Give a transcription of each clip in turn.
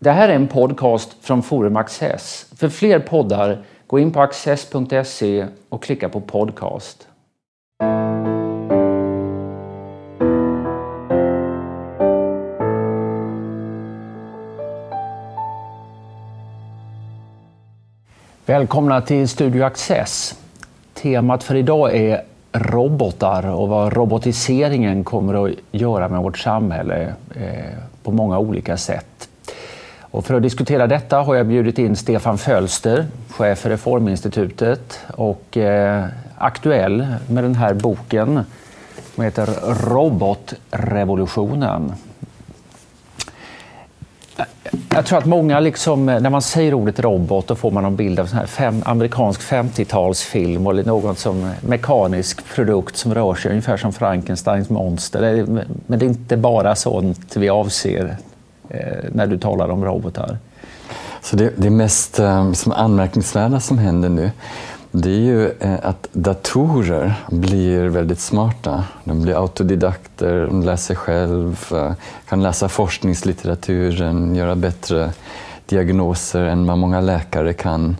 Det här är en podcast från Forum Access. För fler poddar, gå in på access.se och klicka på podcast. Välkomna till Studio Access. Temat för idag är robotar och vad robotiseringen kommer att göra med vårt samhälle eh, på många olika sätt. Och för att diskutera detta har jag bjudit in Stefan Fölster, chef för Reforminstitutet och eh, aktuell med den här boken som heter Robotrevolutionen. Jag tror att många, liksom, eh, när man säger ordet robot, då får man en bild av en fem, amerikansk 50-talsfilm eller någon som eh, mekanisk produkt som rör sig ungefär som Frankensteins monster. Men det är inte bara sånt vi avser när du talar om robotar. Så det, det mest eh, som anmärkningsvärda som händer nu det är ju eh, att datorer blir väldigt smarta. De blir autodidakter, de läser själv, eh, kan läsa forskningslitteraturen, göra bättre diagnoser än vad många läkare kan.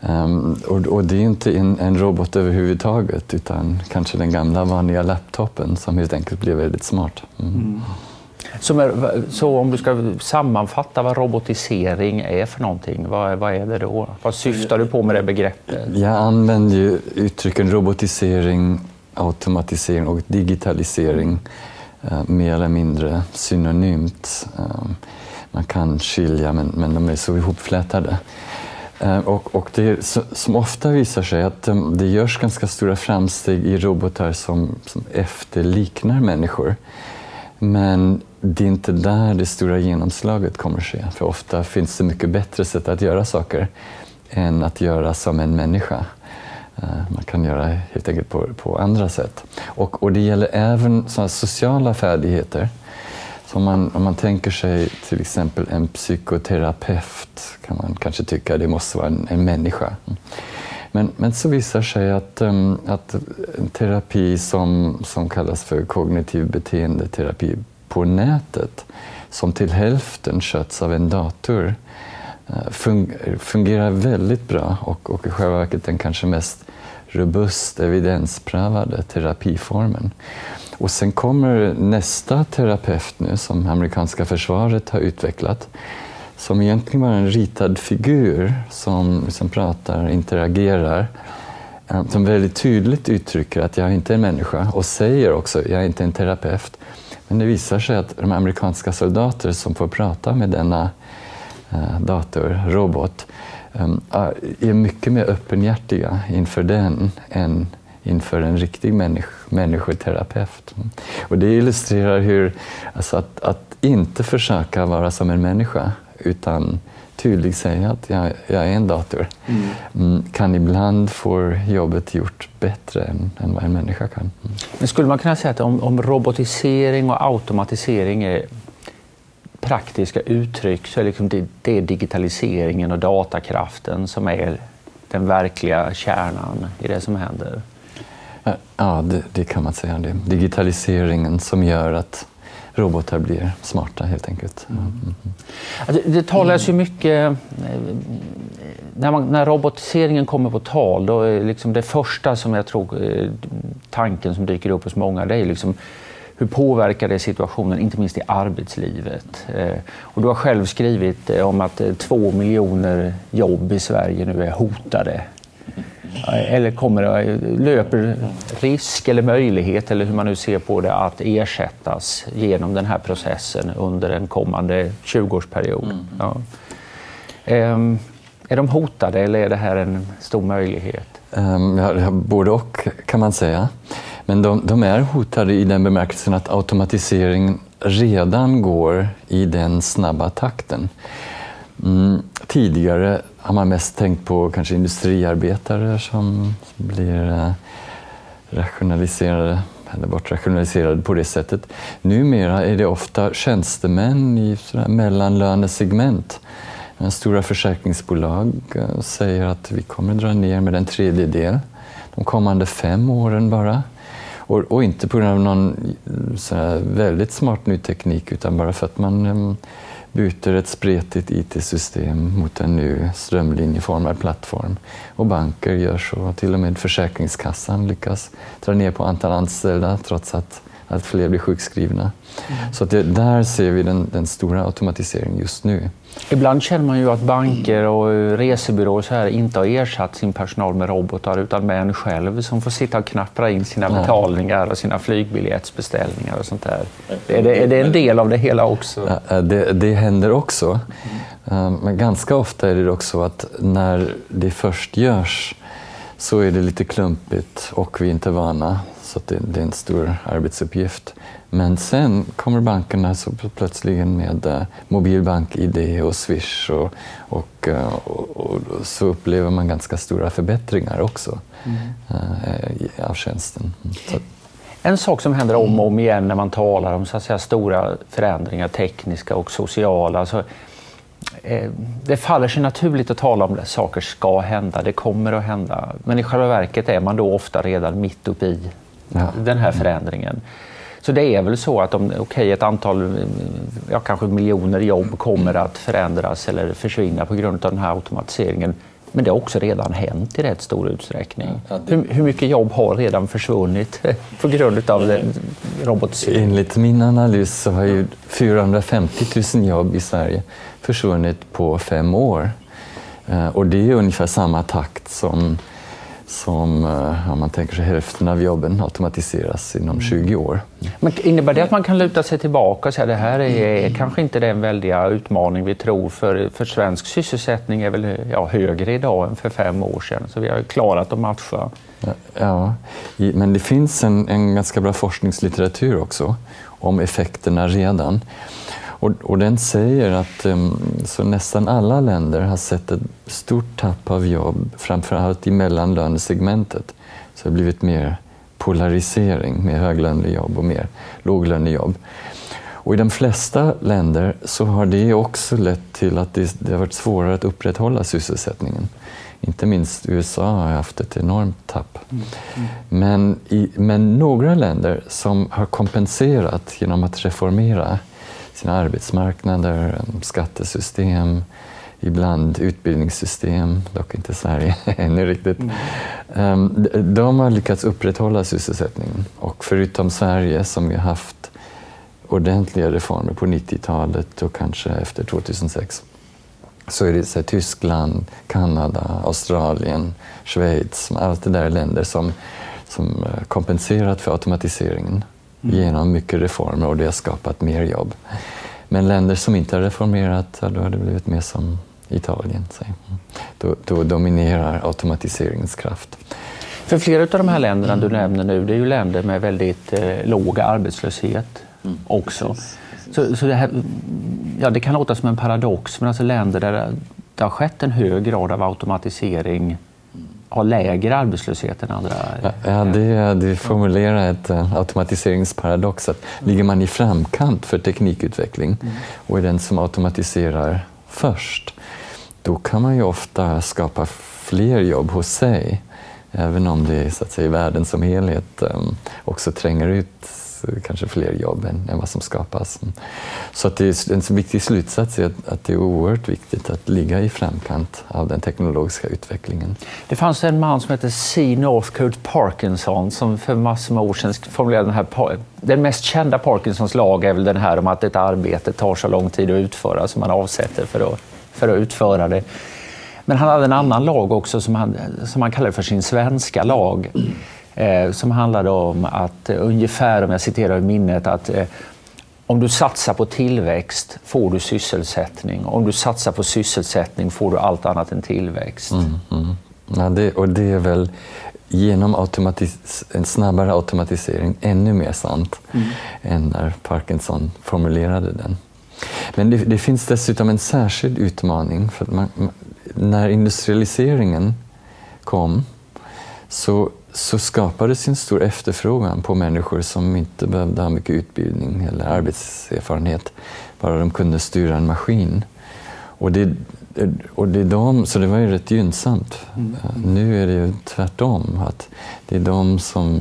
Um, och, det är inte en, en, robot överhuvudtaget utan kanske den gamla vanliga laptopen som helt enkelt blir väldigt smart. Mm. Mm. Så, så, om du ska sammanfatta vad robotisering är för någonting, vad, vad är det då? Vad syftar du på med det begreppet? Jag använder ju uttrycken robotisering, automatisering och digitalisering eh, mer eller mindre synonymt. Eh, man kan skilja, men, men de är så ihopflätade. Eh, och, och det som ofta visar sig att eh, det görs ganska stora framsteg i robotar som, som efterliknar människor. Men det är inte där det stora genomslaget kommer att ske. För ofta finns det mycket bättre sätt att göra saker än att göra som en människa. Eh, man kan göra helt enkelt på, på andra sätt. Och, och det gäller även sådana sociala färdigheter. Så om man, om man tänker sig till exempel en psykoterapeut kan man kanske tycka att det måste vara en, en människa. Men, men så visar sig att, um, att en terapi som, som kallas för kognitiv beteendeterapi på nätet, som till hälften sköts av en dator, eh, fungerar väldigt bra och, och i själva verket den kanske mest robust evidensprövade terapiformen. Och sen kommer nästa terapeut nu som amerikanska försvaret har utvecklat som egentligen var en ritad figur som, som pratar, interagerar, eh, som väldigt tydligt uttrycker att jag inte är en människa och säger också att jag är inte en terapeut. Men det visar sig att de amerikanska soldater som får prata med denna eh, datorrobot eh, dator, robot, är mycket mer öppenhjärtiga inför den än inför en riktig människ människoterapeut. Och det illustrerar hur, alltså att, att inte försöka vara som en människa utan tydligt säga att jag, jag är en dator, mm. mm. kan ibland få jobbet gjort bättre än, än vad en människa kan. Mm. Men skulle man kunna säga att om, om, robotisering och automatisering är praktiska uttryck så är liksom det, det är digitaliseringen och datakraften som är den verkliga kärnan i det som händer? Ja, det, det kan man säga. Det. Digitaliseringen som gör att robotar blir smarta helt enkelt. Mm. Mm. Alltså, det talas ju mycket, eh, när, man, när robotiseringen kommer på tal, då är liksom det första som jag tror, eh, tanken som dyker upp hos många, det är liksom hur påverkar det situationen, inte minst i arbetslivet? Eh, och du har själv skrivit om att två miljoner jobb i Sverige nu är hotade eller kommer, löper risk eller möjlighet, eller hur man nu ser på det, att ersättas genom den här processen under en kommande 20-årsperiod. Mm. Ja. Um, är de hotade eller är det här en stor möjlighet? Um, ja, både och kan man säga. Men de, de, är hotade i den bemärkelsen att automatiseringen redan går i den snabba takten. Mm, tidigare har man mest tänkt på kanske industriarbetare som blir eh, rationaliserade eller bortrationaliserade på det sättet. Numera är det ofta tjänstemän i mellanlönesegment. Stora försäkringsbolag eh, säger att vi kommer dra ner med en tredjedel de kommande fem åren bara. Och, och inte på grund av någon eh, väldigt smart ny teknik utan bara för att man byter ett spretigt IT-system mot en ny strömlinjeformad plattform. Och banker gör så, till och med Försäkringskassan lyckas dra ner på antal anställda trots att allt fler blir sjukskrivna. Mm. Så det, där ser vi den, den, stora automatiseringen just nu. Ibland känner man ju att banker och resebyråer så här inte har ersatt sin personal med robotar utan med en själv som får sitta och knappra in sina betalningar och sina flygbiljettsbeställningar och sånt där. Är det, är det en del av det hela också? Det, det händer också. Mm. Men ganska ofta är det också att när det först görs så är det lite klumpigt och vi är inte vana så det, det, är en stor arbetsuppgift. Men sen kommer bankerna så plötsligen med uh, mobilbank-id och Swish och, och, uh, och, och, så upplever man ganska stora förbättringar också mm. uh, av tjänsten. Så. En sak som händer om och om igen när man talar om så att säga, stora förändringar, tekniska och sociala. Alltså, det faller sig naturligt att tala om att saker ska hända, det kommer att hända. Men i själva verket är man då ofta redan mitt uppe i ja. den här förändringen. Så det är väl så att om okay, ett antal, ja, kanske miljoner jobb kommer att förändras eller försvinna på grund av den här automatiseringen. Men det har också redan hänt i rätt stor utsträckning. Ja, det... hur, hur, mycket jobb har redan försvunnit på grund av robotiseringen? Enligt min analys så har ju 450 000 jobb i Sverige försvunnit på fem år. Eh, och det är ungefär samma takt som som, eh, om man tänker sig hälften av jobben automatiseras inom 20 mm. år. Men innebär det att man kan luta sig tillbaka och säga att det här är mm. kanske inte den väldiga utmaning vi tror för, för svensk sysselsättning är väl ja, högre idag än för fem år sedan så vi har klarat att matcha. Ja, men det finns en, en ganska bra forskningslitteratur också om effekterna redan. Och, och den säger att um, så nästan alla länder har sett ett stort tapp av jobb, framförallt i mellanlönesegmentet. Så det har blivit mer polarisering med höglönejobb och mer låglönejobb. Och I de flesta länder så har det också lett till att det, det har varit svårare att upprätthålla sysselsättningen. Inte minst USA har haft ett enormt tapp. Mm. Mm. Men, i, men några länder som har kompenserat genom att reformera sina arbetsmarknader, skattesystem, ibland utbildningssystem, dock inte Sverige ännu riktigt. Mm. Ehm, de har lyckats upprätthålla sysselsättningen och förutom Sverige som ju haft ordentliga reformer på 90-talet och kanske efter 2006 så är det så Tyskland, Kanada, Australien, Schweiz, allt det där är länder som, som eh, kompenserat för automatiseringen. Genom mycket reformer och det har skapat mer jobb. Men länder som inte har reformerat, då har det blivit mer som Italien. Då, då dominerar automatiseringens kraft. För flera av de här länderna du nämner nu, det är ju länder med väldigt eh, låg arbetslöshet mm. också. Så, så det, här, ja, det kan låta som en paradox, men alltså länder där det har skett en hög grad av automatisering har lägre arbetslöshet än andra? Ja, det, det formulerar ett uh, automatiseringsparadox. Att ligger man i framkant för teknikutveckling mm. och är den som automatiserar först, då kan man ju ofta skapa fler jobb hos sig. Även om det så att säga, världen som helhet um, också tränger ut kanske fler jobb än, än vad som skapas. Mm. Så att det är en viktig slutsats är att, att det är oerhört viktigt att ligga i framkant av den teknologiska utvecklingen. Det fanns en man som hette C. Northcote Parkinson som för massor med år sedan formulerade den här den mest kända Parkinsons lag är väl den här om att ett arbete tar så lång tid att utföra som man avsätter för att, för att utföra det. Men han hade en annan lag också som han, som han kallade för sin svenska lag som handlade om att eh, ungefär, om jag citerar i minnet, att eh, om du satsar på tillväxt får du sysselsättning. Om du satsar på sysselsättning får du allt annat än tillväxt. Mm, mm. Ja, det, och det är väl genom automatis en snabbare automatisering ännu mer sant mm. än när Parkinson formulerade den. Men det, det finns dessutom en särskild utmaning. för man, När industrialiseringen kom så så skapades en stor efterfrågan på människor som inte behövde ha mycket utbildning eller arbetserfarenhet, bara de kunde styra en maskin. Och det, och det är de, så det var ju rätt gynnsamt. Mm. Nu är det ju tvärtom, att det är de som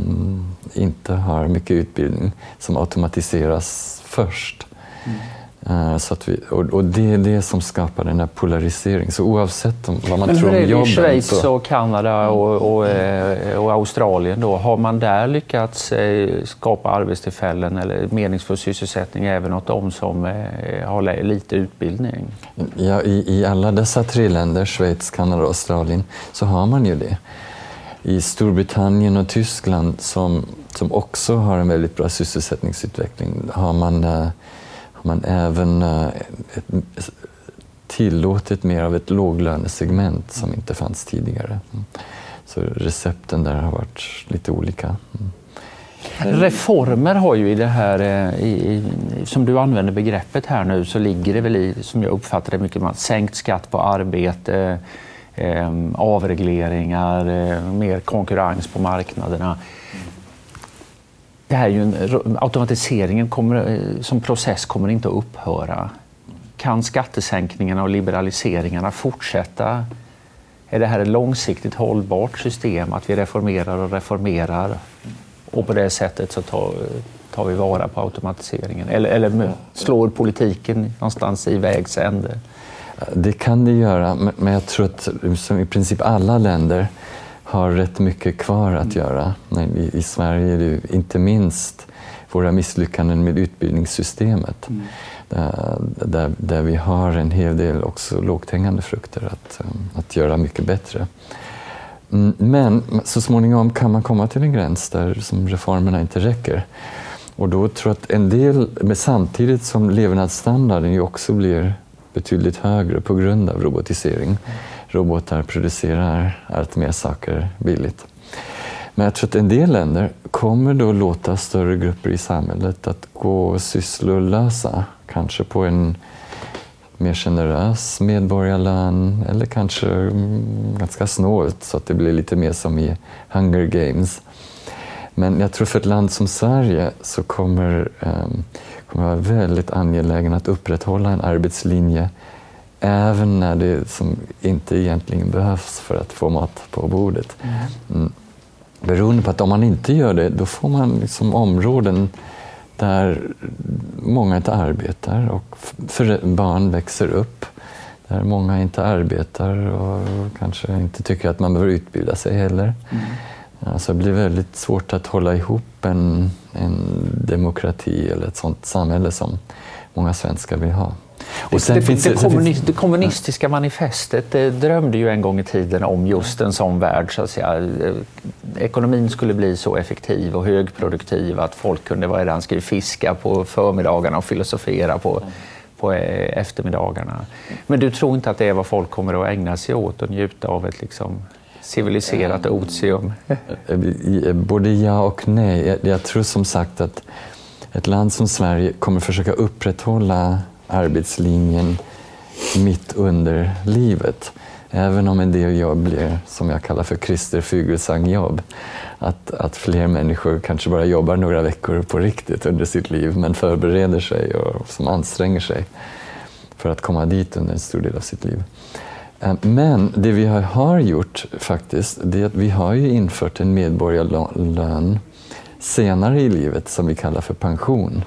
inte har mycket utbildning som automatiseras först. Mm. Uh, så vi, och, och, det är det som skapar den här polariseringen. Så oavsett om, vad man Men tror om jobben... Men hur är det i Schweiz och Kanada och, och, eh, och, Australien då? Har man där lyckats eh, skapa arbetstillfällen eller meningsfull sysselsättning även åt de som har lite utbildning? Ja, i, i alla dessa tre länder, Schweiz, Kanada och Australien, så har man ju det. I Storbritannien och Tyskland som, som också har en väldigt bra sysselsättningsutveckling har man har man även eh, ett, tillåtit mer av ett låglönesegment som inte fanns tidigare. Mm. Så recepten där har varit lite olika. Mm. Reformer har ju i det här, eh, i, i, som du använder begreppet här nu, så ligger det väl i, som jag uppfattar det mycket, med sänkt skatt på arbete, eh, avregleringar, eh, mer konkurrens på marknaderna det här är ju en, automatiseringen kommer, eh, som process kommer inte att upphöra. Kan skattesänkningarna och liberaliseringarna fortsätta? Är det här ett långsiktigt hållbart system, att vi reformerar och reformerar och på det sättet så tar, eh, tar vi vara på automatiseringen? Eller, eller slår politiken någonstans i vägs ände? Det kan det göra, men jag tror att som i princip alla länder har rätt mycket kvar att göra. I, i Sverige är det inte minst våra misslyckanden med utbildningssystemet. Mm. Där, där, där, vi har en hel del också lågt hängande frukter att, um, att göra mycket bättre. Mm, men så småningom kan man komma till en gräns där som reformerna inte räcker. Och då tror jag att en del, men samtidigt som levnadsstandarden ju också blir betydligt högre på grund av robotisering. Robotar producerar allt mer saker billigt. Men jag tror att en del länder kommer då låta större grupper i samhället att gå sysslolösa, kanske på en mer generös medborgarlön eller kanske mm, ganska snålt så att det blir lite mer som i Hunger Games. Men jag tror för ett land som Sverige så kommer, um, kommer vara väldigt angelägen att upprätthålla en arbetslinje Även när det som inte egentligen behövs för att få mat på bordet. Mm. mm. Beroende på att om man inte gör det, då får man liksom områden där många inte arbetar och barn växer upp där många inte arbetar och kanske inte tycker att man behöver utbilda sig heller. Mm. Alltså det blir väldigt svårt att hålla ihop en, en demokrati eller ett sådant samhälle som många svenskar vill ha. Och sen det, finns, det, kommunist, det kommunistiska manifestet det drömde ju en gång i tiden om just en sån värld. Så att säga. Ekonomin skulle bli så effektiv och högproduktiv att folk kunde vara där skulle fiska på förmiddagarna och filosofera på, på eh, eftermiddagarna. Men du tror inte att det är vad folk kommer att ägna sig åt och njuta av ett liksom civiliserat otium? Både ja och nej. Jag, jag tror som sagt att ett land som Sverige kommer försöka upprätthålla arbetslinjen mitt under livet. Även om en del jobb blir, som jag kallar för Christer Fuglesang-jobb. Att, att fler människor kanske bara jobbar några veckor på riktigt under sitt liv men förbereder sig och som anstränger sig för att komma dit under en stor del av sitt liv. Eh, men det vi har gjort faktiskt, det är att vi har ju infört en medborgarlön senare i livet som vi kallar för pension.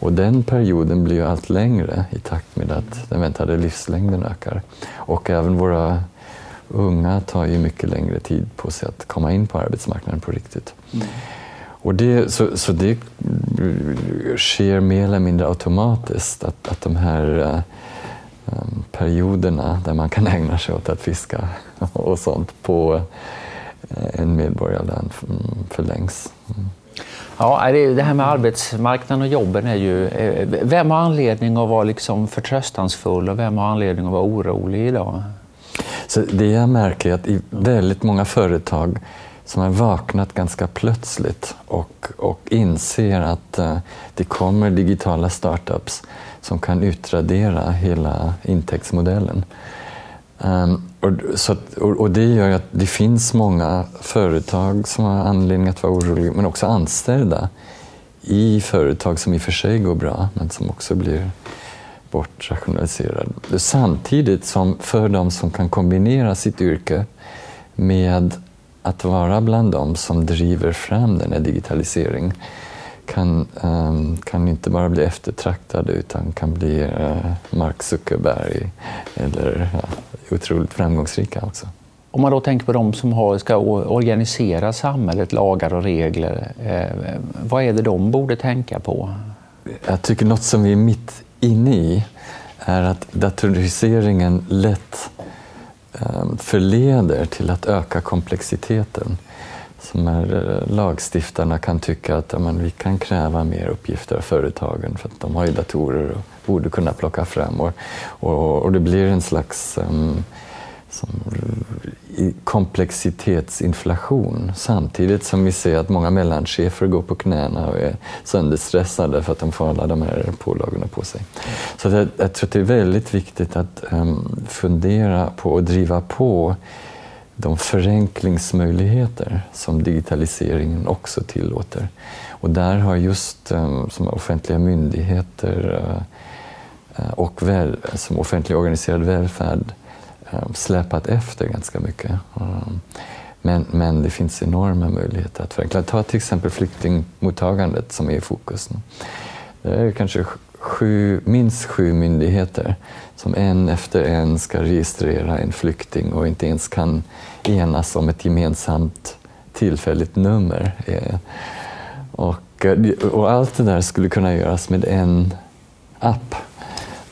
Och den perioden blir ju allt längre i takt med att den väntade livslängden ökar. Och även våra unga tar ju mycket längre tid på sig att komma in på arbetsmarknaden på riktigt. Mm. Och det, så, så det sker mer eller mindre automatiskt att, att de här um, perioderna där man kan ägna sig åt att fiska och sånt på uh, en medborgarlön förlängs. Mm. Ja, det här med arbetsmarknaden och jobben är ju... Vem har anledning att vara liksom förtröstansfull och vem har anledning att vara orolig idag? Så det jag märker är att i väldigt många företag som har vaknat ganska plötsligt och, och inser att uh, det kommer digitala startups som kan utradera hela intäktsmodellen. Um, och, så, och, och, det gör att det finns många företag som har anledning att vara oroliga, men också anställda i företag som i och för sig går bra, men som också blir bortrationaliserade. Samtidigt som för de som kan kombinera sitt yrke med att vara bland de som driver fram den här digitaliseringen kan, um, kan inte bara bli eftertraktade utan kan bli uh, Mark Zuckerberg eller ja, otroligt framgångsrika också. Om man då tänker på de som har, ska organisera samhället, lagar och regler, eh, vad är det de borde tänka på? Jag tycker något som vi är mitt inne i är att datoriseringen lätt eh, förleder till att öka komplexiteten. Som är, eh, lagstiftarna kan tycka att ja, men, vi kan kräva mer uppgifter av företagen för att de har ju datorer och borde kunna plocka fram. Och, och, och det blir en slags um, som komplexitetsinflation samtidigt som vi ser att många mellanchefer går på knäna och är sönderstressade för att de får alla de här pålagorna på sig. Så jag, jag tror att det är väldigt viktigt att um, fundera på och driva på de förenklingsmöjligheter som digitaliseringen också tillåter. Och där har just ehm, som offentliga myndigheter eh, eh, och väl, som offentlig organiserad välfärd ehm, släpat efter ganska mycket. Ehm, men, men det finns enorma möjligheter att förenkla. Ta till exempel flyktingmottagandet som är i fokus. Det är kanske sju, minst sju myndigheter som en efter en ska registrera en flykting och inte ens kan enas om ett gemensamt tillfälligt nummer. Eh, och, och allt det där skulle kunna göras med en app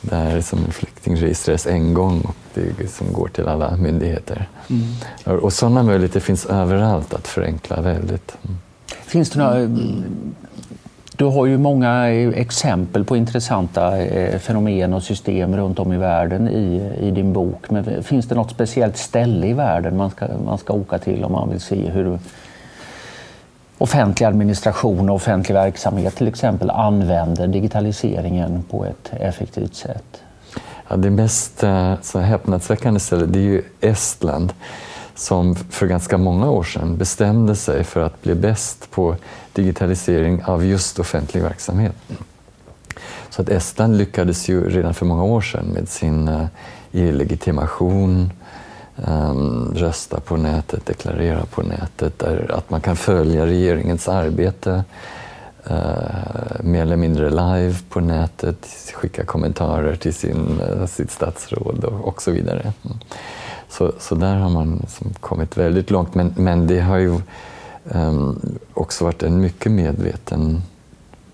där som en flykting registreras en gång och det som går till alla myndigheter. Mm. Och sådana möjligheter finns överallt att förenkla väldigt. Mm. Finns det några, du har ju många eh, exempel på intressanta eh, fenomen och system runt om i världen i, i din bok. Men finns det något speciellt ställe i världen man ska, man ska åka till om man vill se hur offentlig administration och offentlig verksamhet till exempel använder digitaliseringen på ett effektivt sätt? Ja, det mest eh, så häpnadsväckande stället det är ju Estland som för ganska många år sedan bestämde sig för att bli bäst på digitalisering av just offentlig verksamhet. Så att Estland lyckades ju redan för många år sedan med sin eh, e-legitimation, ehm, rösta på nätet, deklarera på nätet, att man kan följa regeringens arbete uh, mer eller mindre live på nätet, skicka kommentarer till sin, uh, sitt statsråd och, och så vidare. Mm. Så, så där har man liksom kommit väldigt långt, men, men det har ju Ehm, också varit en mycket medveten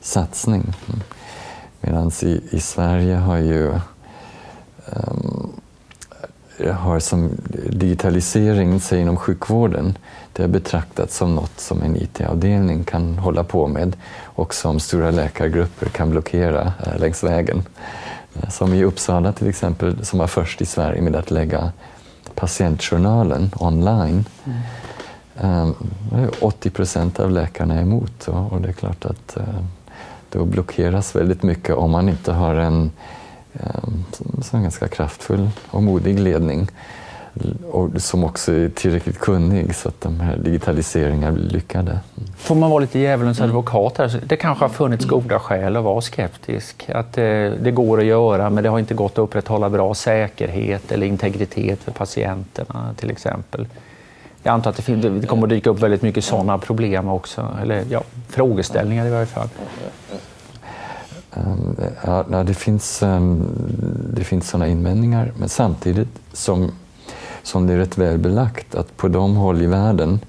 satsning. Medan i, i Sverige har ju um, har som digitalisering sig inom sjukvården, det har betraktats som något som en IT-avdelning kan hålla på med och som stora läkargrupper kan blockera eh, längs vägen. Eh, som i Uppsala till exempel, som var först i Sverige med att lägga patientjournalen online. Mm. 80 procent av läkarna är emot och det är klart att då blockeras väldigt mycket om man inte har en en ganska kraftfull och modig ledning och som också är tillräckligt kunnig så att de här digitaliseringarna blir lyckade. Får man vara lite djävulens advokat här, det kanske har funnits goda skäl att vara skeptisk. Att det, det, går att göra men det har inte gått att upprätthålla bra säkerhet eller integritet för patienterna till exempel. Jag antar att det, det kommer att dyka upp väldigt mycket sådana problem också, eller ja, frågeställningar i varje fall. Ehm, ja, det finns, ehm, det finns sådana invändningar, men samtidigt som, som det är rätt väl belagt att på de håll i världen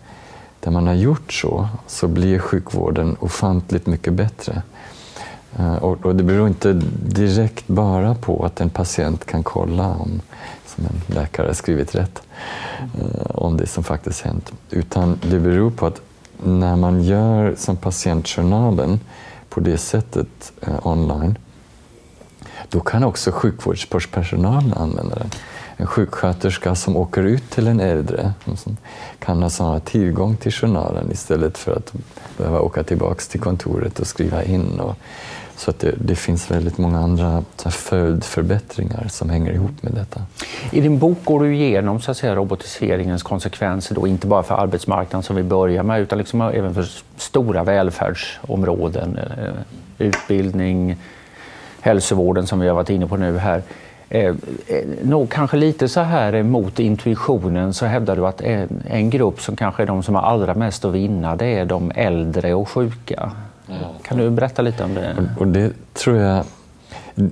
där man har gjort så, så blir sjukvården ofantligt mycket bättre. Ehm, och, och det beror inte direkt bara på att en patient kan kolla om som en läkare har skrivit rätt, Eh, om det som faktiskt hänt, utan det beror på att när man gör som patientjournalen på det sättet eh, online, då kan också sjukvårdspersonalen använda den. En sjuksköterska som åker ut till en äldre kan alltså ha tillgång till journalen istället för att behöva åka tillbaka till kontoret och skriva in. Och, så att det, det, finns väldigt många andra följdförbättringar som hänger ihop med detta. I din bok går du igenom så att säga, robotiseringens konsekvenser, då, inte bara för arbetsmarknaden som vi börjar med, utan liksom även för stora välfärdsområden. Eh, utbildning, hälsovården som vi har varit inne på nu här. Eh, eh nog kanske lite så här mot intuitionen så hävdar du att en, en grupp som kanske är de som har allra mest att vinna det är de äldre och sjuka. Kan du berätta lite om det? Och, och det tror jag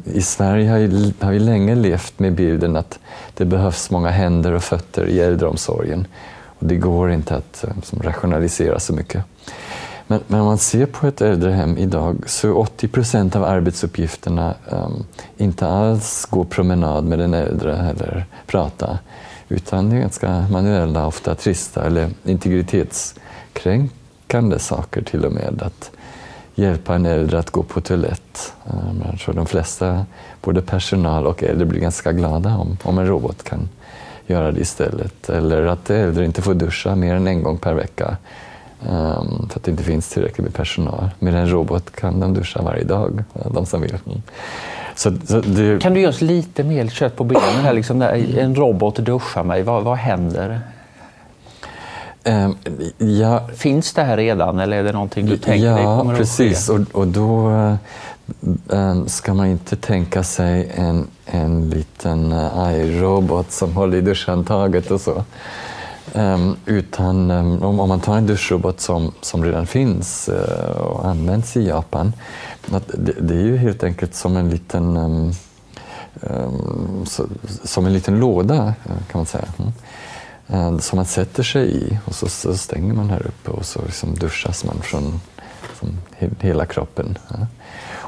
i Sverige har, ju, har vi länge levt med bilden att det behövs många händer och fötter i äldreomsorgen. Och det går inte att som, rationalisera så mycket. Men, men, om man ser på ett äldrehem idag så är 80 procent av arbetsuppgifterna um, inte alls gå promenad med den äldre eller prata. Utan det är ganska manuella, ofta trista eller integritetskränkande saker till och med. Att hjälpa en äldre att gå på toalett. Eh, jag tror de flesta, både personal och äldre, blir ganska glada om, om en robot kan göra det istället. Eller att äldre inte får duscha mer än en gång per vecka Um, för att det inte finns tillräckligt med personal. Med en robot kan de duscha varje dag, eh, de som vill. Så, så det... Kan du ge oss lite mer kött på benen? Här, liksom, en robot duschar mig, vad, vad händer? Um, ja, Finns det här redan eller är det någonting du tänker ja, dig kommer Ja, precis. Och, och då uh, ska man inte tänka sig en, en liten uh, iRobot som håller i duschhandtaget och så. Um, utan um, om, man tar en duschrobot som, som redan finns uh, och används i Japan, att det, det, är ju helt enkelt som en liten, så, som en liten låda kan man säga. Mm. Eh, som man sätter sig i och så, så, stänger man här uppe och så liksom duschas man från, från hela kroppen. Ja.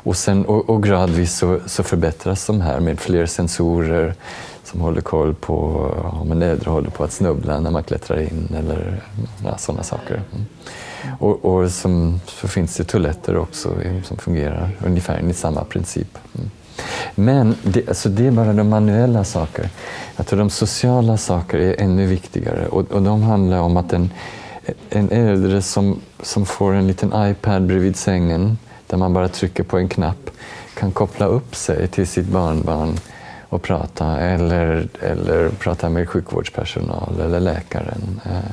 Och, sen, och, och gradvis så, så förbättras de här med fler sensorer, som håller koll på om en äldre håller på att snubbla när man klättrar in eller ja, sådana saker. Mm. Och, och som, så finns det toaletter också som fungerar ungefär enligt samma princip. Mm. Men det, alltså det är bara de manuella sakerna. Jag tror de sociala sakerna är ännu viktigare och, och de handlar om att en, en äldre som, som får en liten iPad bredvid sängen där man bara trycker på en knapp kan koppla upp sig till sitt barnbarn och prata eller, eller prata med sjukvårdspersonal eller läkaren eh,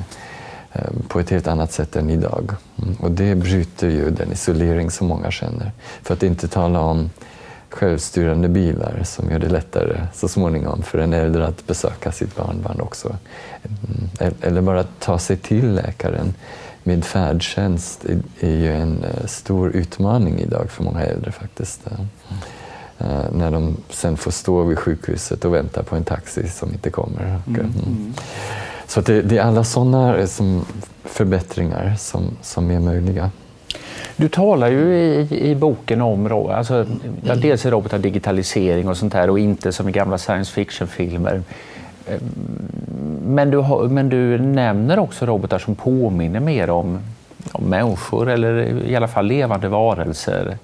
eh, på ett helt annat sätt än idag. Mm. Och det bryter ju den isolering som många känner. För att inte tala om självstyrande bilar som gör det lättare så småningom för en äldre att besöka sitt barnbarn också. Mm. Eller bara ta sig till läkaren med färdtjänst är ju en eh, stor utmaning idag för många äldre faktiskt. Eh, när de sen får stå vid sjukhuset och vänta på en taxi som inte kommer. Mm. Mm. Så det, det, är alla sådana eh, som förbättringar som, som är möjliga. Du talar ju i, i boken om alltså, ja, dels robotar, digitalisering och sånt här och inte som i gamla science fiction-filmer. Ehm, men du, men du nämner också robotar som påminner mer om, om människor eller i alla fall levande varelser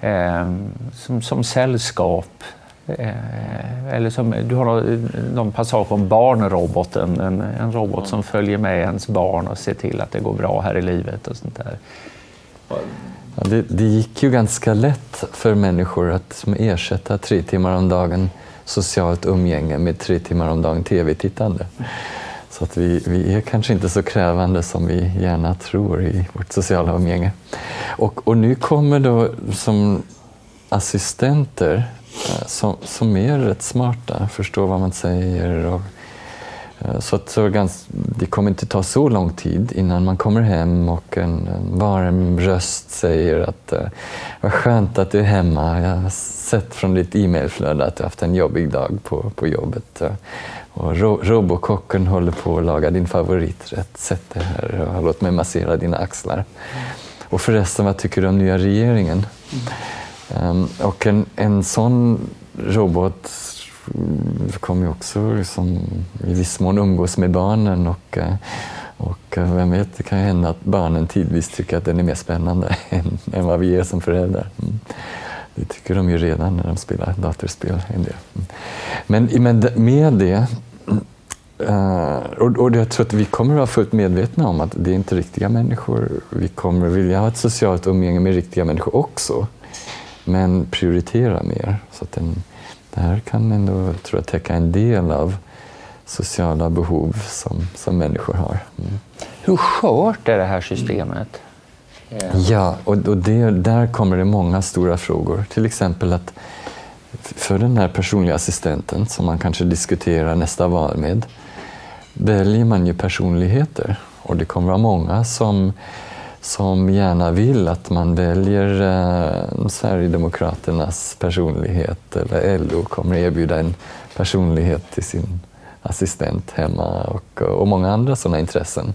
eh, som, som sällskap. Eh, eller som, du har någon, någon passage om barnroboten, en, en robot som följer med ens barn och ser till att det går bra här i livet och sånt där. Ja, det, det, gick ju ganska lätt för människor att ersätta tre timmar om dagen socialt umgänge med tre timmar om dagen tv-tittande. Så att vi, vi är kanske inte så krävande som vi gärna tror i vårt sociala umgänge. Och, och nu kommer då som assistenter eh, som, som är rätt smarta, förstår vad man säger. Och, så, att, så ganska, det kommer inte ta så lång tid innan man kommer hem och en, en varm röst säger att eh, vad skönt att du är hemma. Jag har sett från ditt e-mailflöde att du haft en jobbig dag på, på jobbet. Och ro Robokocken håller på att laga din favoriträtt. Sätt dig här och låt mig massera dina axlar. Och förresten, vad tycker du om nya regeringen? Mm. Um, och en, en sån robot kommer ju också liksom, i viss mån umgås med barnen och, eh, och eh, vem vet, det kan ju hända att barnen tidvis tycker att den är mer spännande än, än vad vi är som föräldrar. Mm. Det tycker de ju redan när de spelar datorspel. En del. Mm. Men, men med det Uh, och, och jag tror att vi kommer att vara fullt medvetna om att det är inte riktiga människor. Vi kommer vilja ha ett socialt umgänge med riktiga människor också, men prioritera mer. Så att den, det här kan ändå tror jag, täcka en del av sociala behov som, som människor har. Mm. Hur skört är det här systemet? Ja, och, och det, där kommer det många stora frågor. Till exempel att för den här personliga assistenten som man kanske diskuterar nästa val med, väljer man ju personligheter och det kommer vara många som, som gärna vill att man väljer eh, Sverigedemokraternas personlighet eller LO kommer erbjuda en personlighet till sin assistent hemma och, och många andra sådana intressen.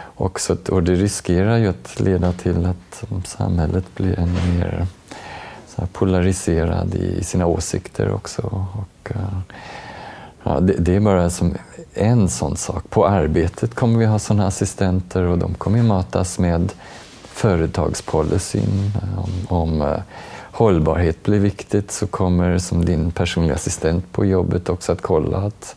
Och, så, och det riskerar ju att leda till att samhället blir ännu mer så polariserad i sina åsikter också. Och, eh, ja, det, det, är bara som en sån sak. På arbetet kommer vi ha sådana assistenter och de kommer matas med företagspolicyn. Om, om uh, hållbarhet blir viktigt så kommer som din personliga assistent på jobbet också att kolla att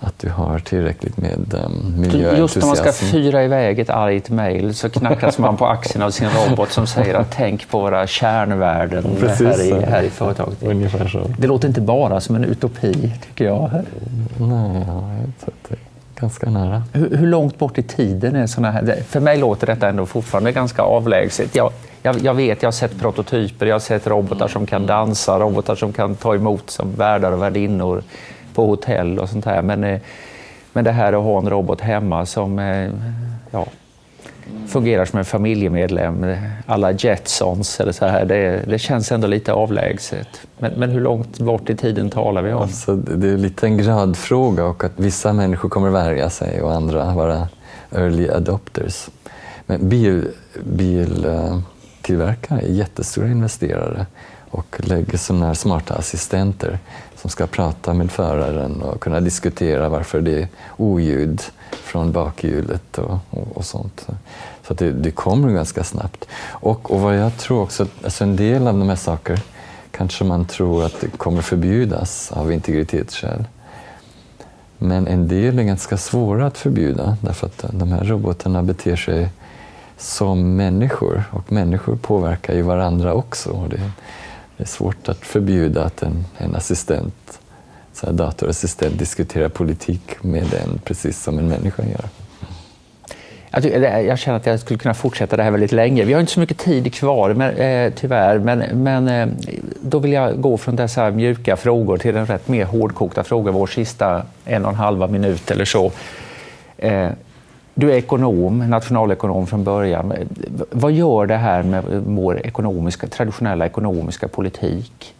att du har tillräckligt med um, miljöentusiasm. Just när man ska fyra iväg ett argt mejl så knackas man på axeln av sin robot som säger att tänk på våra kärnvärden här, i, här i företaget. Ungefär så. Det låter inte bara som en utopi, tycker jag. Nej, jag tror att det är ganska nära. Hur, hur långt bort i tiden är sådana här... För mig låter detta ändå fortfarande ganska avlägset. Jag, jag, jag, vet, jag har sett prototyper, jag har sett robotar som kan dansa, robotar som kan ta emot som värdar och värdinnor på hotell och sånt här. Men, eh, men det här att ha en robot hemma som eh, ja, fungerar som en familjemedlem, eh, alla Jetsons eller så här, det, det känns ändå lite avlägset. Men, men, hur långt bort i tiden talar vi om? Alltså, det är lite en gradfråga och att vissa människor kommer värja sig och andra vara early adopters. Men bil, biltillverkare är jättestora investerare och lägger sådana här smarta assistenter som ska prata med föraren och kunna diskutera varför det är oljud från bakhjulet och, och, och sånt. Så det, det, kommer ganska snabbt. Och, och vad jag tror också, alltså en del av de här sakerna kanske man tror att det kommer förbjudas av integritetsskäl. Men en del är ganska svåra att förbjuda därför att de här robotarna beter sig som människor och människor påverkar ju varandra också. Och det, det är svårt att förbjuda att en, en assistent, så här datorassistent diskuterar politik med en precis som en människa gör. Jag känner att jag skulle kunna fortsätta det här väldigt länge. Vi har inte så mycket tid kvar men, eh, tyvärr, men, men eh, då vill jag gå från dessa mjuka frågor till en rätt mer hårdkokta fråga, vår sista en och en halva minut eller så. Eh, du är ekonom, nationalekonom från början. Vad gör det här med vår ekonomiska, traditionella ekonomiska politik?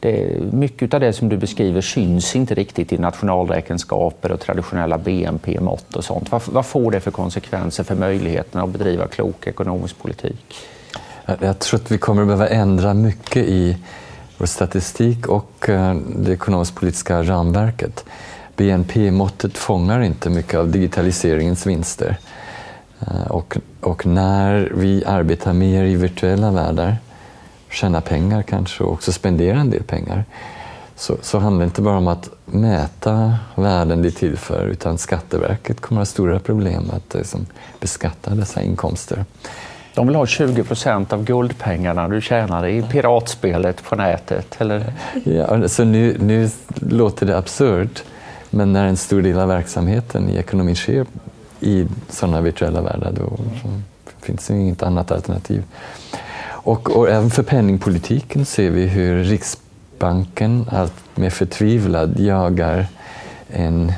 Det, mycket av det som du beskriver syns inte riktigt i nationalräkenskaper och traditionella BNP-mått och sånt. Vad, vad, får det för konsekvenser för möjligheten att bedriva klok ekonomisk politik? Jag tror att vi kommer att behöva ändra mycket i vår statistik och eh, det ekonomisk-politiska ramverket. BNP-måttet fångar inte mycket av digitaliseringens vinster. Eh, och, och, när vi arbetar mer i virtuella världar, tjänar pengar kanske och också spenderar en del pengar, så, så handlar det inte bara om att mäta värden det tillför utan Skatteverket kommer att ha stora problem att liksom, beskatta dessa inkomster. De vill ha 20 procent av guldpengarna du tjänar i piratspelet på nätet, eller? Ja, alltså nu, nu låter det absurt. Men när en stor del av verksamheten i ekonomin sker i sådana virtuella världar då finns det inget annat alternativ. Och, och, även för penningpolitiken ser vi hur Riksbanken allt mer förtvivlad jagar en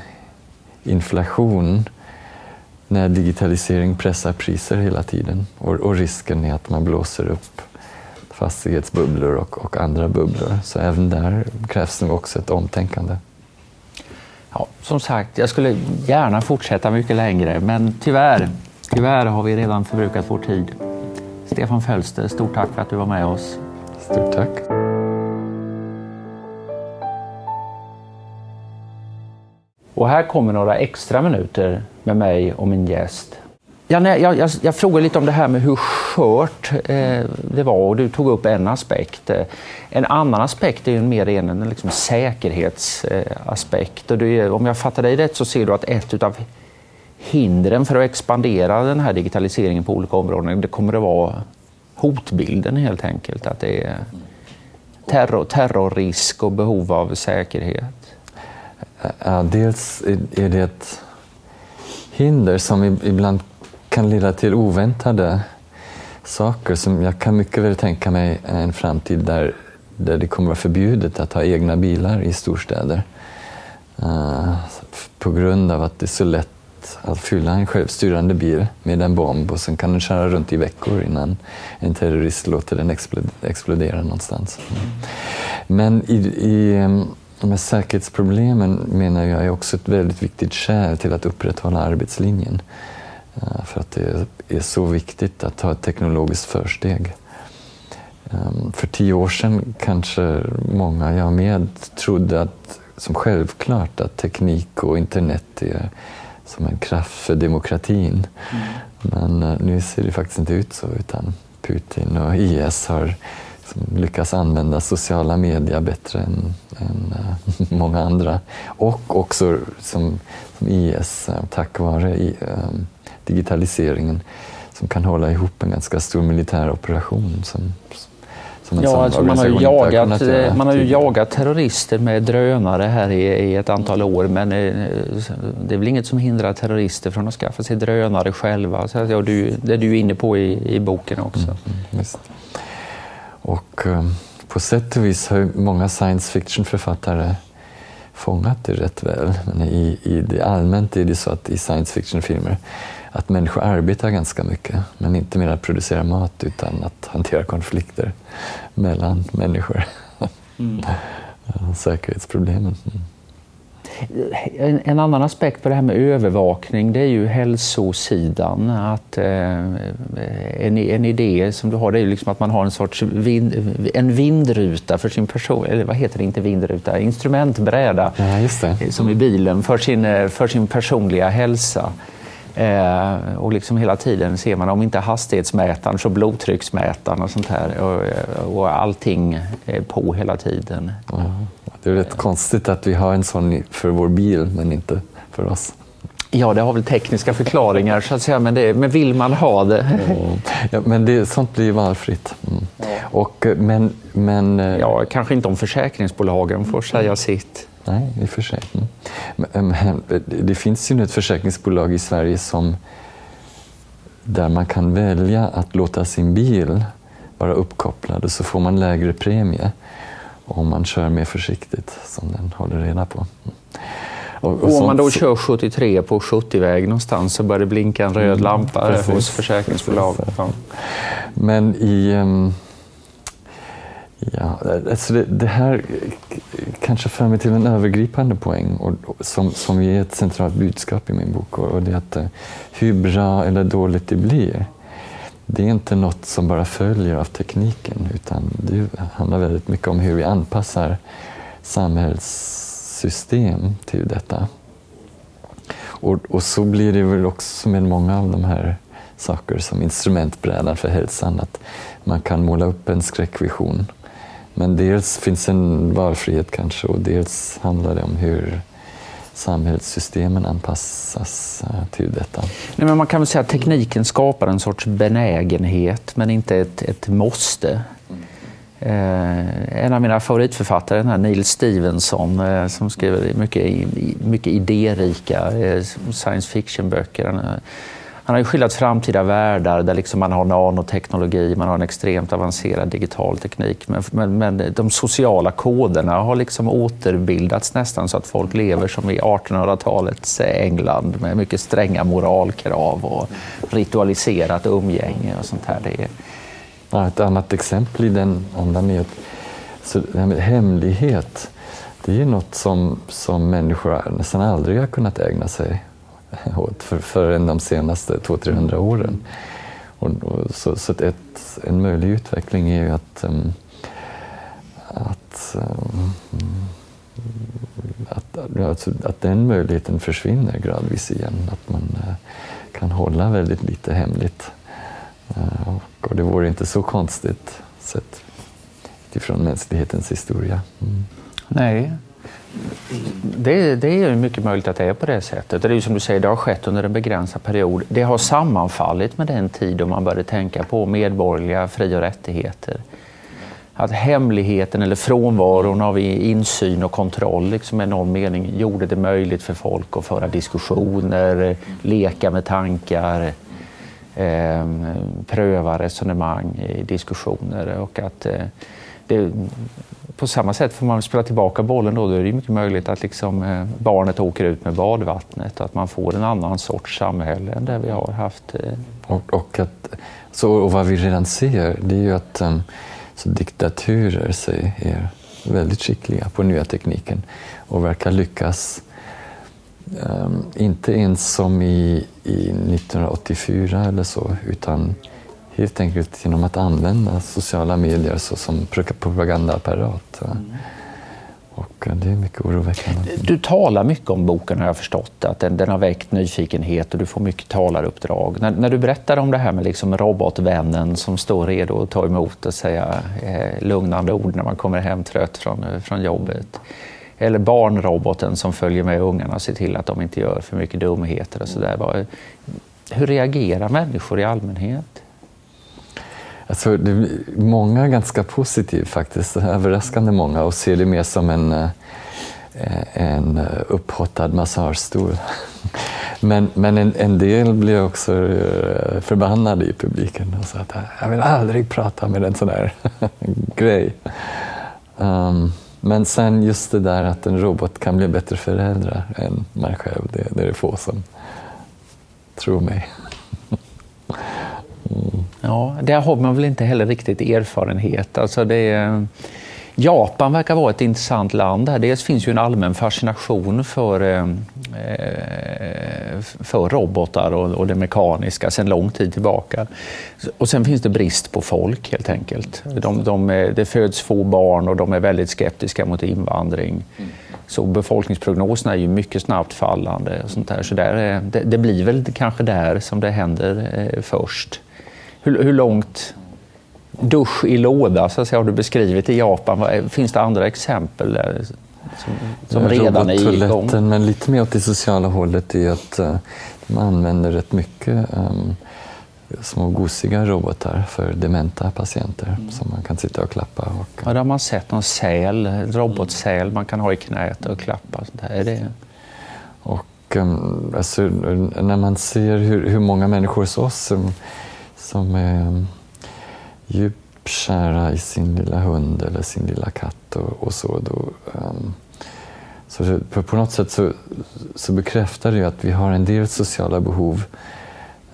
inflation när digitalisering pressar priser hela tiden. Och, och risken är att man blåser upp fastighetsbubblor och, och andra bubblor. Så även där krävs nog också ett omtänkande. Ja, som sagt, jag skulle gärna fortsätta mycket längre, men tyvärr, tyvärr har vi redan förbrukat vår tid. Stefan Fölster, stort tack för att du var med oss. Stort tack. Och här kommer några extra minuter med mig och min gäst. Jag, jag, jag, jag frågade lite om det här med hur skört eh, det var och du tog upp en aspekt. Eh, en annan aspekt är ju mer en liksom, säkerhetsaspekt. Eh, om jag fattar dig rätt så ser du att ett av hindren för att expandera den här digitaliseringen på olika områden, det kommer att vara hotbilden helt enkelt. Att det är terror, terrorrisk och behov av säkerhet. Dels är det ett hinder som ibland kan leda till oväntade saker. Som jag kan mycket väl tänka mig en framtid där, där det kommer att vara förbjudet att ha egna bilar i storstäder. Uh, på grund av att det är så lätt att, att fylla en självstyrande bil med en bomb och sen kan den köra runt i veckor innan en terrorist låter den explodera någonstans. Men i, i de här säkerhetsproblemen menar jag är också ett väldigt viktigt skäl till att upprätthålla arbetslinjen. Eh, för att det är så viktigt att ha ett teknologiskt försteg. Ehm, för tio år sedan kanske många, jag med, trodde att, som självklart att teknik och internet är som en kraft för demokratin. Mm. Men eh, nu ser det faktiskt inte ut så, utan Putin och IS har lyckats använda sociala medier bättre än, än uh, många andra. Och också som, som IS, tack vare uh, digitaliseringen, som kan hålla ihop en ganska stor militär operation som, Ja, alltså man, har ju jagat, eh, man har ju jagat terrorister med drönare här i, i, ett antal år men eh, det är väl inget som hindrar terrorister från att skaffa sig drönare själva. Så, ja, du, det är du inne på i, i boken också. Mm, mm, och um, på sätt och vis har många science fiction-författare fångat det rätt väl. Men i, i det, allmänt är det så att i science fiction-filmer att människor arbetar ganska mycket, men inte med att producera mat utan att hantera konflikter mellan människor. Mm. Säkerhetsproblemen. Mm. En, en, annan aspekt på det här med övervakning det är ju hälsosidan. Att, eh, en, en idé som du har det är liksom att man har en sorts vind, en vindruta för sin person, eller vad heter det, inte vindruta, instrumentbräda ja, som i bilen för sin, för sin personliga hälsa. Eh, och liksom hela tiden ser man om inte hastighetsmätaren så blodtrycksmätaren och sånt här. Och, och allting är på hela tiden. Mm. Det är rätt konstigt att vi har en sån för vår bil men inte för oss. Ja, det har väl tekniska förklaringar så att säga, men, det, men vill man ha det? Mm. Ja, men det, sånt blir valfritt. Mm. Och, men, men, eh, ja, kanske inte om försäkringsbolagen får säga sitt. Nej, i och för sig. Mm. Det finns ju nu ett försäkringsbolag i Sverige som där man kan välja att låta sin bil vara uppkopplad och så får man lägre premie om man kör mer försiktigt, som den håller reda på. Och, och, och om man då kör 73 på 70-väg någonstans så börjar det blinka en röd mm, lampa precis. hos försäkringsbolaget. Men i... Um, ja, alltså det, det, här kanske för mig till en övergripande poäng och, som, som är ett centralt budskap i min bok. Och, och det är att eh, hur bra eller dåligt det blir det är inte något som bara följer av tekniken utan det handlar väldigt mycket om hur vi anpassar samhällssystem till detta. Och, och så blir det väl också med många av de här saker som instrumentbrädan för hälsan, att man kan måla upp en skräckvision. Men dels finns en valfrihet kanske och dels handlar det om hur samhällssystemen anpassas eh, till detta. Nej, men man kan väl säga att tekniken skapar en sorts benägenhet men inte ett, ett måste. Eh, en av mina favoritförfattare, den här Neil Stevenson, eh, som skriver mycket, mycket idérika eh, science fiction-böcker. Eh, han har ju skildrat framtida världar där liksom man har nanoteknologi, man har en extremt avancerad digital teknik. Men, men, men, de sociala koderna har liksom återbildats nästan så att folk lever som i 1800-talets England med mycket stränga moralkrav och ritualiserat umgänge och sånt här. Det är... ja, ett annat exempel i den andan är att så det här med hemlighet, det är något som, som människor nästan aldrig har kunnat ägna sig åt för, förrän de senaste 200-300 åren. Och, och, så så ett, en möjlig utveckling är ju att, um, att, um, att, alltså, att den möjligheten försvinner gradvis igen. Att man uh, kan hålla väldigt lite hemligt. Uh, och det vore inte så konstigt sett utifrån mänsklighetens historia. Mm. Nej, det, det, är mycket möjligt att det är på det sättet. Det är ju som du säger, det har skett under en begränsad period. Det har sammanfallit med den tid då man började tänka på medborgerliga fri och rättigheter. Att hemligheten eller frånvaron av insyn och kontroll liksom i någon mening gjorde det möjligt för folk att föra diskussioner, leka med tankar, eh, pröva resonemang i diskussioner och att eh, det, på samma sätt får man spela tillbaka bollen då, då är det mycket möjligt att liksom, eh, barnet åker ut med badvattnet och att man får en annan sorts samhälle än det vi har haft. Eh. Och, och, att, så, och vad vi redan ser det är ju att ehm, så diktaturer är väldigt skickliga på nya tekniken och verkar lyckas um, inte ens som i, i 1984 eller så, utan helt enkelt genom att använda sociala medier så som propagandaapparat. Mm. Och eh, det är mycket oroväckande. Du talar mycket om boken har jag förstått, att den, den har väckt nyfikenhet och du får mycket talaruppdrag. När, när du berättar om det här med liksom robotvännen som står redo att ta emot och säga eh, lugnande ord när man kommer hem trött från, eh, från jobbet. Eller barnroboten som följer med ungarna och ser till att de inte gör för mycket dumheter och sådär. Hur reagerar människor i allmänhet? Alltså, det är många ganska positiva faktiskt, överraskande många och ser det mer som en, eh, en upphottad massagestol. Men, men en, en del blir också eh, förbannade i publiken och säger att jag vill aldrig prata med en sån här grej. Um, men sen just det där att en robot kan bli bättre förälder än man själv, det, det är det få som tror mig. Ja, där har man väl inte heller riktigt erfarenhet. Alltså det är, Japan verkar vara ett intressant land. Här. Dels finns ju en allmän fascination för, eh, för robotar och, det mekaniska sedan lång tid tillbaka. Och sen finns det brist på folk helt enkelt. De, de, det föds få barn och de är väldigt skeptiska mot invandring. Så befolkningsprognoserna är ju mycket snabbt fallande. Och sånt där. Så där, det, det blir väl kanske där som det händer eh, först. Hur, hur långt dusch i låda så att säga, har du beskrivit i Japan? Finns det andra exempel där som, som redan är igång? Men lite mer åt det sociala hållet är att uh, de använder rätt mycket um, små gosiga robotar för dementa patienter mm. som man kan sitta och klappa. Och, ja, där har man sett någon säl, robotsäl man kan ha i knät och klappa. Sånt här. Är det... Och um, alltså, när man ser hur, hur många människor hos oss um, som är mm, djupt kära i sin lilla hund eller sin lilla katt och, och så. Då, um, så på något sätt så, så bekräftar det att vi har en del sociala behov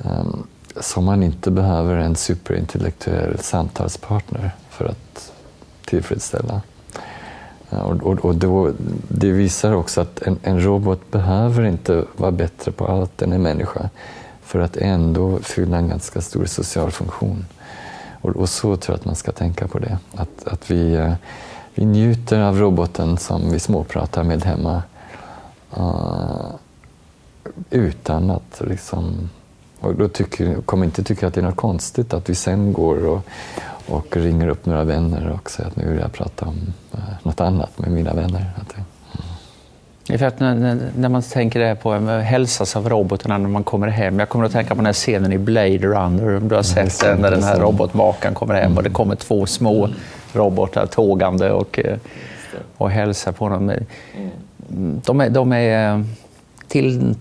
um, som man inte behöver en superintellektuell samtalspartner för att tillfredsställa. Eh, och, och, och då, det visar också att en, en, robot behöver inte vara bättre på allt än en människa för att ändå fylla en ganska stor social funktion. Och, och så tror jag att man ska tänka på det. Att, att vi, eh, vi njuter av roboten som vi småpratar med hemma uh, utan att liksom och då tycker, kommer inte tycka att det är något konstigt att vi sen går och, och ringer upp några vänner och säger att nu vill jag prata om uh, något annat med mina vänner. Att, för att när, när, man tänker det på hälsas av robotarna när man kommer hem. Jag kommer att tänka på den här scenen i Blade Runner, om du har sett den, när den här robotmakaren kommer hem och det kommer två små robotar tågande och, eh, och hälsar på honom. De är, de är till,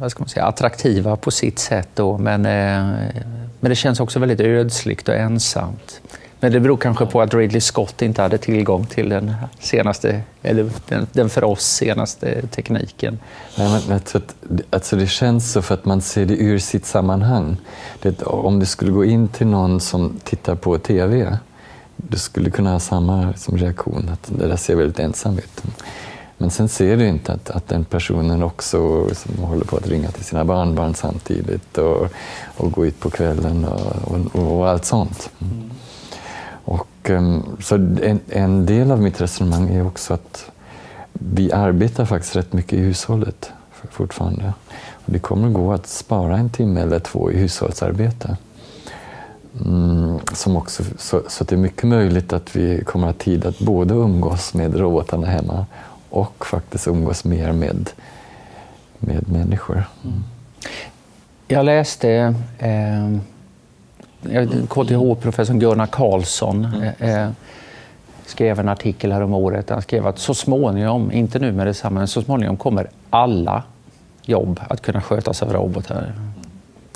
vad ska man säga, attraktiva på sitt sätt, då, men, eh, men det känns också väldigt ödsligt och ensamt. Men det beror kanske på att Ridley Scott inte hade tillgång till den senaste, eller den, den för oss senaste tekniken. Nej, men jag tror att, alltså det känns så för att man ser det ur sitt sammanhang. Det, om du skulle gå in till någon som tittar på TV, du skulle kunna ha samma som reaktion, att det där ser väldigt ensam ut. Men sen ser du inte att, att den personen också som håller på att ringa till sina barnbarn samtidigt och, och gå ut på kvällen och, och, och allt sånt. Mm. Ehm, så en, en, del av mitt resonemang är också att vi arbetar faktiskt rätt mycket i hushållet fortfarande. Och det kommer att gå att spara en timme eller två i hushållsarbete. Mm, som också, så, så det är mycket möjligt att vi kommer att ha tid att både umgås med robotarna hemma och faktiskt umgås mer med, med människor. Mm. Jag läste eh, KTH-professorn Gunnar Karlsson mm. Eh, eh, skrev en artikel här om året. Han skrev att så småningom, inte nu med detsamma, men så småningom kommer alla jobb att kunna skötas av robotar.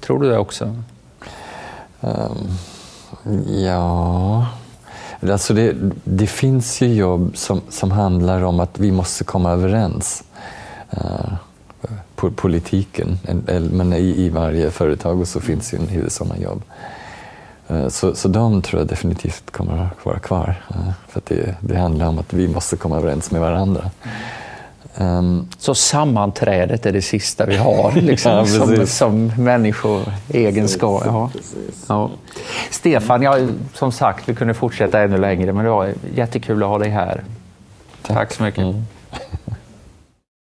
Tror du det också? Um, ja... Alltså det, det finns ju jobb som, som handlar om att vi måste komma överens. Uh, politiken, men i, i varje företag så finns ju en del sådana jobb. Uh, så, så de tror jag definitivt kommer att vara kvar. Uh, för det, det handlar om att vi måste komma överens med varandra. Um, så sammanträdet är det sista vi har liksom, ja, som, som människoegenskap. Ja. Ja. Stefan, jag, som sagt, vi kunde fortsätta ännu längre, men det var jättekul att ha dig här. Tack, Tack så mycket. Mm.